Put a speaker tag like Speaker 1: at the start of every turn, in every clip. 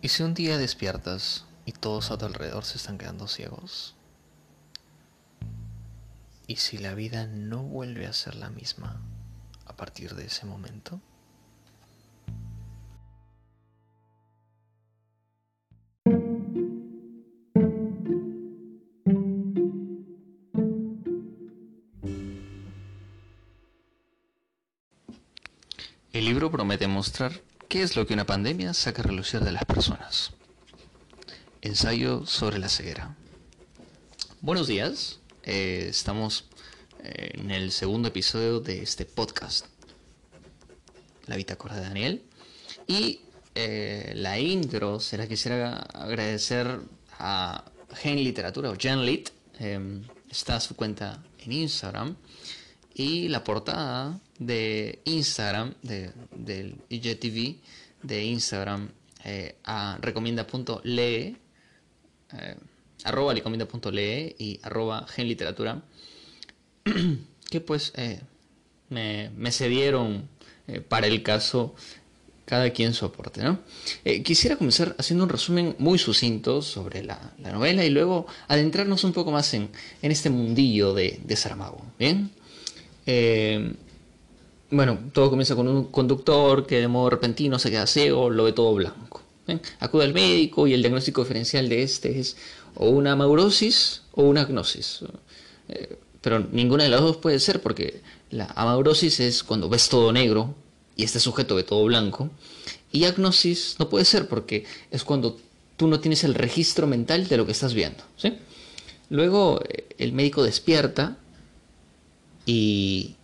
Speaker 1: ¿Y si un día despiertas y todos a tu alrededor se están quedando ciegos? ¿Y si la vida no vuelve a ser la misma a partir de ese momento? El libro promete mostrar qué es lo que una pandemia saca a relucir de las personas. Ensayo sobre la ceguera. Buenos días, eh, estamos eh, en el segundo episodio de este podcast, La Bitácora de Daniel. Y eh, la intro será quisiera agradecer a Gen Literatura o Genlit. está su cuenta en Instagram. Y la portada de Instagram, de, del IGTV de Instagram, a recomienda.lee arroba licomienda.lee y arroba genliteratura, que pues eh, me, me, cedieron eh, para el caso cada quien su aporte. ¿no? Eh, quisiera comenzar haciendo un resumen muy sucinto sobre la, la, novela y luego adentrarnos un poco más en, en este mundillo de, de Saramago. ¿bien? Bueno, todo comienza con un conductor que de modo repentino se queda ciego, lo ve todo blanco. Acude al médico y el diagnóstico diferencial de este es o una amaurosis o una agnosis. Eh, pero ninguna de las dos puede ser porque la amaurosis es cuando ves todo negro y este sujeto ve todo blanco. Y agnosis no puede ser porque es cuando tú no tienes el registro mental de lo que estás viendo. Luego eh, el médico despierta y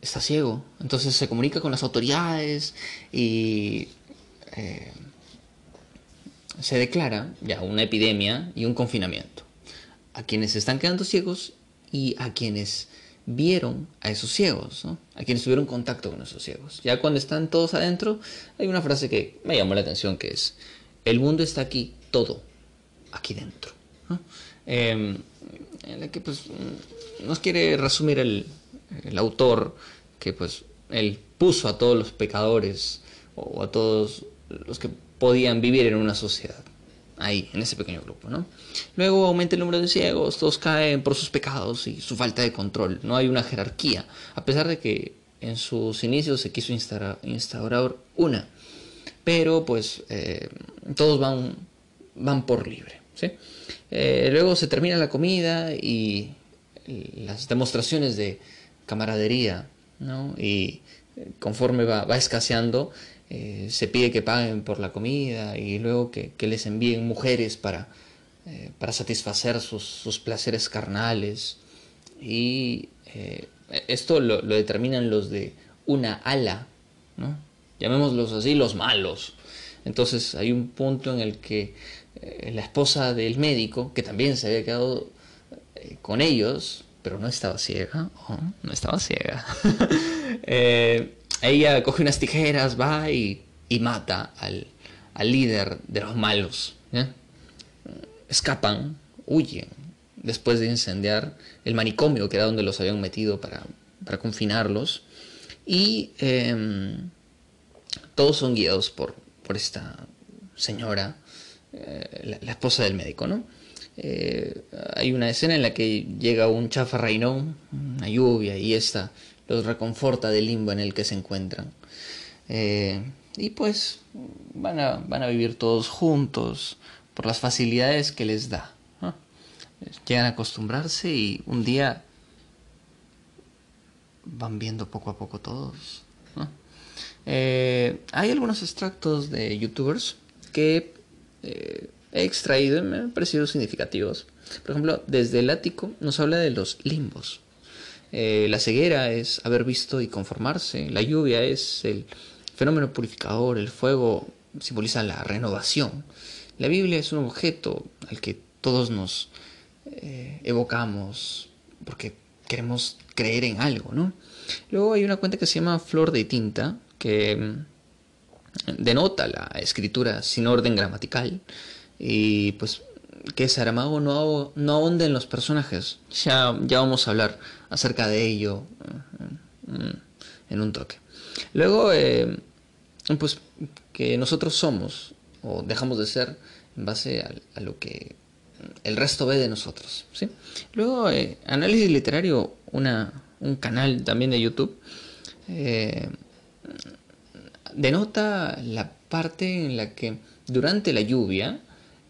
Speaker 1: está ciego. Entonces se comunica con las autoridades y eh, se declara ya una epidemia y un confinamiento a quienes están quedando ciegos y a quienes vieron a esos ciegos, a quienes tuvieron contacto con esos ciegos. Ya cuando están todos adentro, hay una frase que me llamó la atención que es, el mundo está aquí, todo, aquí dentro. Em, en la que pues nos quiere resumir el, el, autor que pues él puso a todos los pecadores o a todos los que podían vivir en una sociedad. Ahí, en ese pequeño grupo, ¿no? Luego aumenta el número de ciegos, todos caen por sus pecados y su falta de control. No hay una jerarquía, a pesar de que en sus inicios se quiso instaurar, una. Pero pues eh, todos van, van por libre. Eh, luego se termina la comida y las demostraciones de camaradería, ¿no? Y eh, conforme va, escaseando, eh, se pide que paguen por la comida y luego que, les envíen mujeres para, para satisfacer sus, placeres carnales. Y esto lo, determinan los de una ala, ¿no? llamémoslos así, los malos. Entonces hay un punto en el que la esposa del médico, que también se había quedado con ellos, pero no estaba ciega, no estaba ciega. ella coge unas tijeras, va y, mata al, líder de los malos. Escapan, huyen, después de incendiar el manicomio que era donde los habían metido para, confinarlos. Y em, todos son guiados por, por esta señora, eh, la, esposa del médico, ¿no? Eh, hay una escena en la que llega un chafarrainón, una lluvia, y esta los reconforta del limbo en el que se encuentran. Eh, y pues van a, van a vivir todos juntos por las facilidades que les da. Llegan a acostumbrarse y un día van viendo poco a poco todos. Hay algunos extractos de youtubers que eh, he extraído y me han parecido significativos. Por ejemplo, desde el ático nos habla de los limbos. Eh, la ceguera es haber visto y conformarse. La lluvia es el fenómeno purificador. El fuego simboliza la renovación. La Biblia es un objeto al que todos nos eh, evocamos porque queremos creer en algo, ¿no? Luego hay una cuenta que se llama Flor de Tinta que mm, denota la escritura sin orden gramatical y pues que Saramago no, no ahonda en los personajes. Ya, ya vamos a hablar acerca de ello eh, en un toque. Luego, eh, pues que nosotros somos o dejamos de ser en base a, lo que el resto ve de nosotros. ¿sí? Luego, eh, análisis literario, una, un canal también de YouTube, eh, denota la parte en la que durante la lluvia,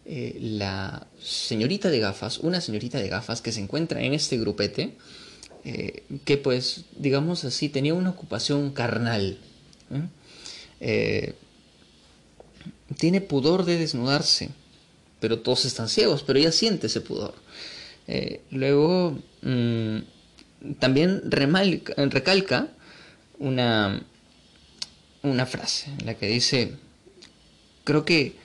Speaker 1: eh, la señorita de gafas, una señorita de gafas que se encuentra en este grupete, que pues, digamos así, tenía una ocupación carnal. tiene pudor de desnudarse pero todos están ciegos, pero ella siente ese pudor. Eh, luego, mm, también recalca una, una frase en la que dice, creo que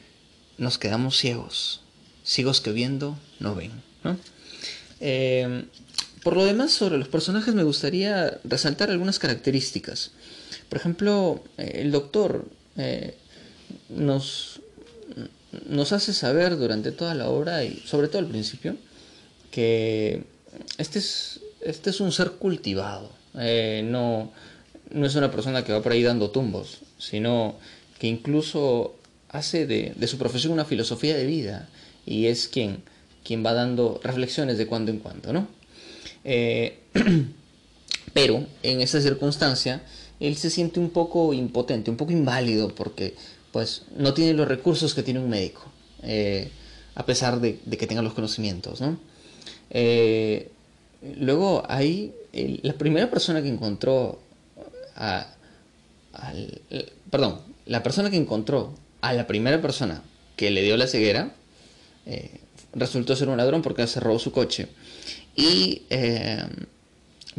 Speaker 1: nos quedamos ciegos, ciegos que viendo no ven. Eh, por lo demás, sobre los personajes me gustaría resaltar algunas características. Por ejemplo, eh, el doctor nos nos hace saber durante toda la obra y sobre todo al principio que este es, este es un ser cultivado, eh, no, no es una persona que va por ahí dando tumbos, sino que incluso hace de, su profesión una filosofía de vida y es quien, quien va dando reflexiones de cuando en cuando, ¿no? Eh, pero en esa circunstancia él se siente un poco impotente, un poco inválido porque pues no tiene los recursos que tiene un médico, eh, a pesar de, que tenga los conocimientos. Eh, luego la primera persona que encontró a, perdón, la persona que encontró a la primera persona que le dio la ceguera eh, resultó ser un ladrón porque se robó su coche. Y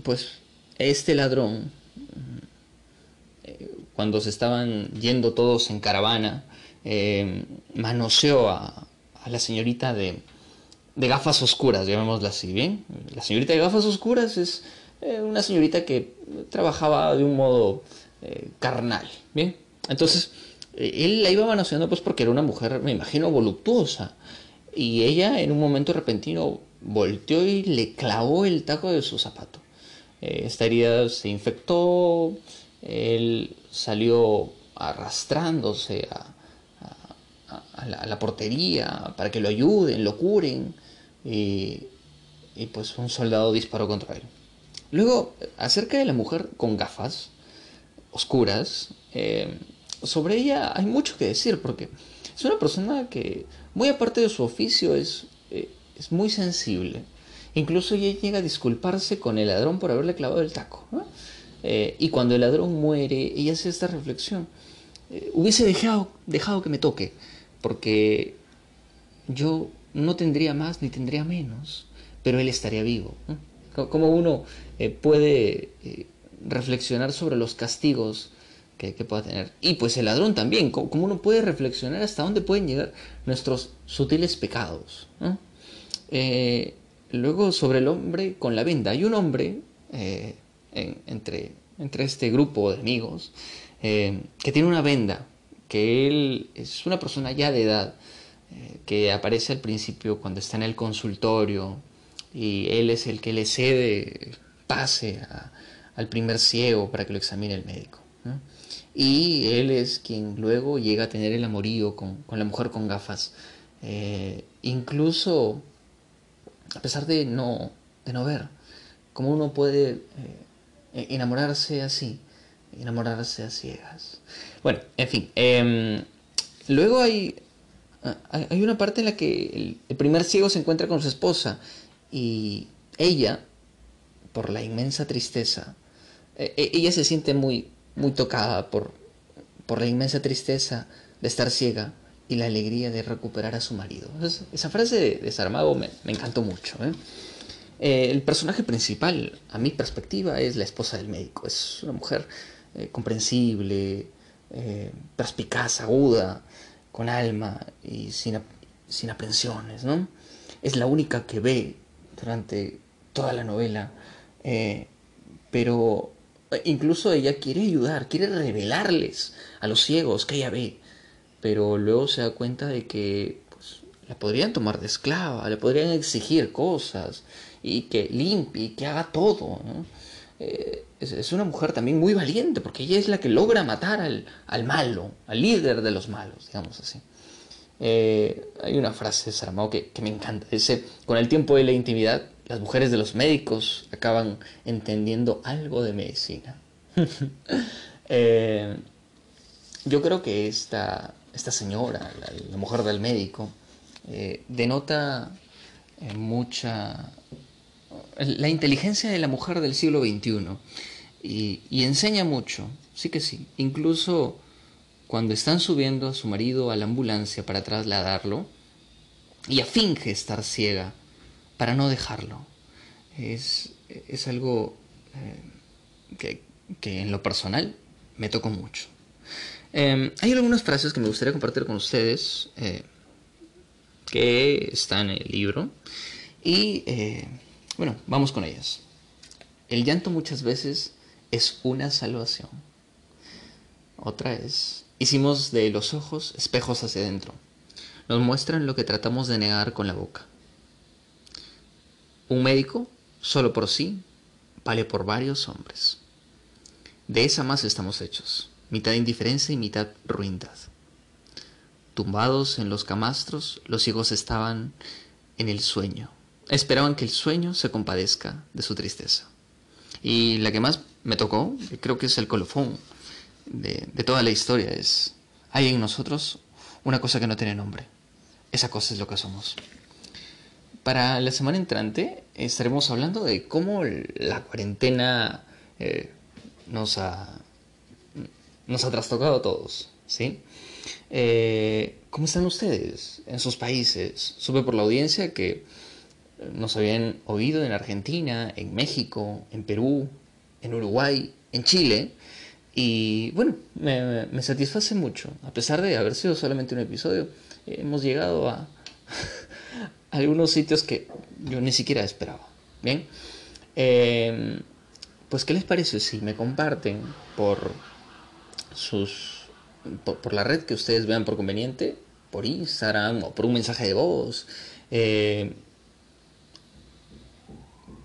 Speaker 1: pues este ladrón cuando se estaban yendo todos en caravana, eh, manoseó a, la señorita de, gafas oscuras, llamémosla así, ¿bien? La señorita de gafas oscuras es eh, una señorita que trabajaba de un modo eh, carnal, ¿bien? Entonces, él la iba manoseando pues porque era una mujer, me imagino, voluptuosa. Y ella en un momento repentino volteó y le clavó el taco de su zapato. esta herida se infectó, él salió arrastrándose a, la, portería para que lo ayuden, lo curen, y, pues un soldado disparó contra él. Luego, acerca de la mujer con gafas oscuras, eh, sobre ella hay mucho que decir, porque es una persona que, muy aparte de su oficio, es, eh, es muy sensible. Incluso ella llega a disculparse con el ladrón por haberle clavado el taco. Eh, y cuando el ladrón muere, ella hace esta reflexión. Hubiese dejado, dejado que me toque, porque yo no tendría más ni tendría menos, pero él estaría vivo. ¿Cómo uno eh, puede reflexionar sobre los castigos que, pueda tener? Y pues el ladrón también, ¿cómo uno puede reflexionar hasta dónde pueden llegar nuestros sutiles pecados? luego sobre el hombre con la venda. Hay un hombre entre, entre este grupo de amigos, eh, que tiene una venda, que él es una persona ya de edad, eh, que aparece al principio cuando está en el consultorio y él es el que le cede pase al primer ciego para que lo examine el médico. Y él es quien luego llega a tener el amorío con, con la mujer con gafas. Eh, incluso a pesar de no, de no ver, como uno puede eh, enamorarse así, enamorarse a ciegas. Bueno, en fin. Em, luego hay, hay una parte en la que el, primer ciego se encuentra con su esposa y ella, por la inmensa tristeza, e, e, ella se siente muy, muy tocada por, por la inmensa tristeza de estar ciega y la alegría de recuperar a su marido. esa frase de, de me, me, encantó mucho. ¿eh? Eh, el personaje principal, a mi perspectiva, es la esposa del médico. Es una mujer eh, comprensible, perspicaz, aguda, con alma y sin, sin aprensiones. ¿no? Es la única que ve durante toda la novela, pero incluso ella quiere ayudar, quiere revelarles a los ciegos que ella ve, pero luego se da cuenta de que pues, la podrían tomar de esclava, le podrían exigir cosas y que limpie, que haga todo. Eh, es, una mujer también muy valiente, porque ella es la que logra matar al, malo, al líder de los malos, digamos así. Eh, hay una frase de Saramago que, me encanta. Dice, con el tiempo y la intimidad, las mujeres de los médicos acaban entendiendo algo de medicina. Eh, yo creo que esta, esta señora, la, mujer del médico, eh, denota mucha... la inteligencia de la mujer del siglo XXI y, y enseña mucho, sí que sí. Incluso cuando están subiendo a su marido a la ambulancia para trasladarlo, ella finge estar ciega para no dejarlo. Es, es algo eh, que, que, en lo personal me tocó mucho. Eh, hay algunas frases que me gustaría compartir con ustedes eh, que están en el libro y bueno, vamos con ellas. El llanto muchas veces es una salvación. Otra es, Hicimos de los ojos espejos hacia adentro. Nos muestran lo que tratamos de negar con la boca. Un médico, solo por sí, vale por varios hombres. De esa masa estamos hechos, mitad indiferencia y mitad ruindad. Tumbados en los camastros, los hijos estaban en el sueño. Esperaban que el sueño se compadezca de su tristeza. Y la que más me tocó, creo que es el colofón, de, toda la historia es, hay en nosotros una cosa que no tiene nombre. Esa cosa es lo que somos. Para la semana entrante estaremos hablando de cómo la cuarentena eh, nos, ha, nos ha trastocado a todos. ¿sí? Eh, ¿Cómo están ustedes en sus países? Supe por la audiencia que nos habían oído en Argentina, en México, en Perú, en Uruguay, en Chile. Y bueno, me, satisface mucho. A pesar de haber sido solamente un episodio, hemos llegado a, algunos sitios que yo ni siquiera esperaba. Bien, em, pues ¿qué les parece si me comparten por sus por, la red que ustedes vean por conveniente, por Instagram o por un mensaje de voz? Eh,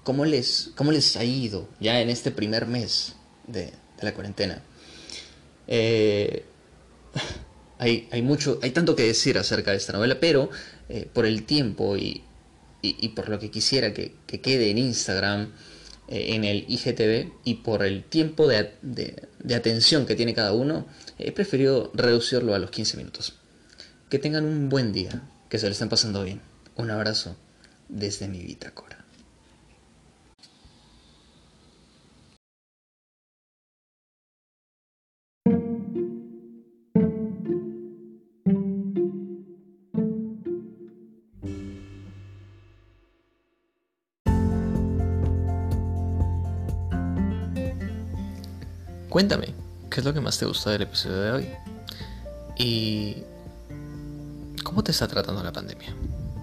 Speaker 1: ¿cómo, les, ¿Cómo les ha ido ya en este primer mes de, de la cuarentena. Eh, hay, hay, mucho, hay tanto que decir acerca de esta novela, pero eh, por el tiempo y, y, por lo que quisiera que, que quede en Instagram, eh, en el IGTV, y por el tiempo de, de, atención que tiene cada uno, he preferido reducirlo a los 15 minutos. Que tengan un buen día, que se lo estén pasando bien. Un abrazo desde mi bitácora. Cuéntame, ¿qué es lo que más te gusta del episodio de hoy? ¿Y cómo te está tratando la pandemia?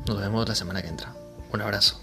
Speaker 1: Nos vemos la semana que entra. Un abrazo.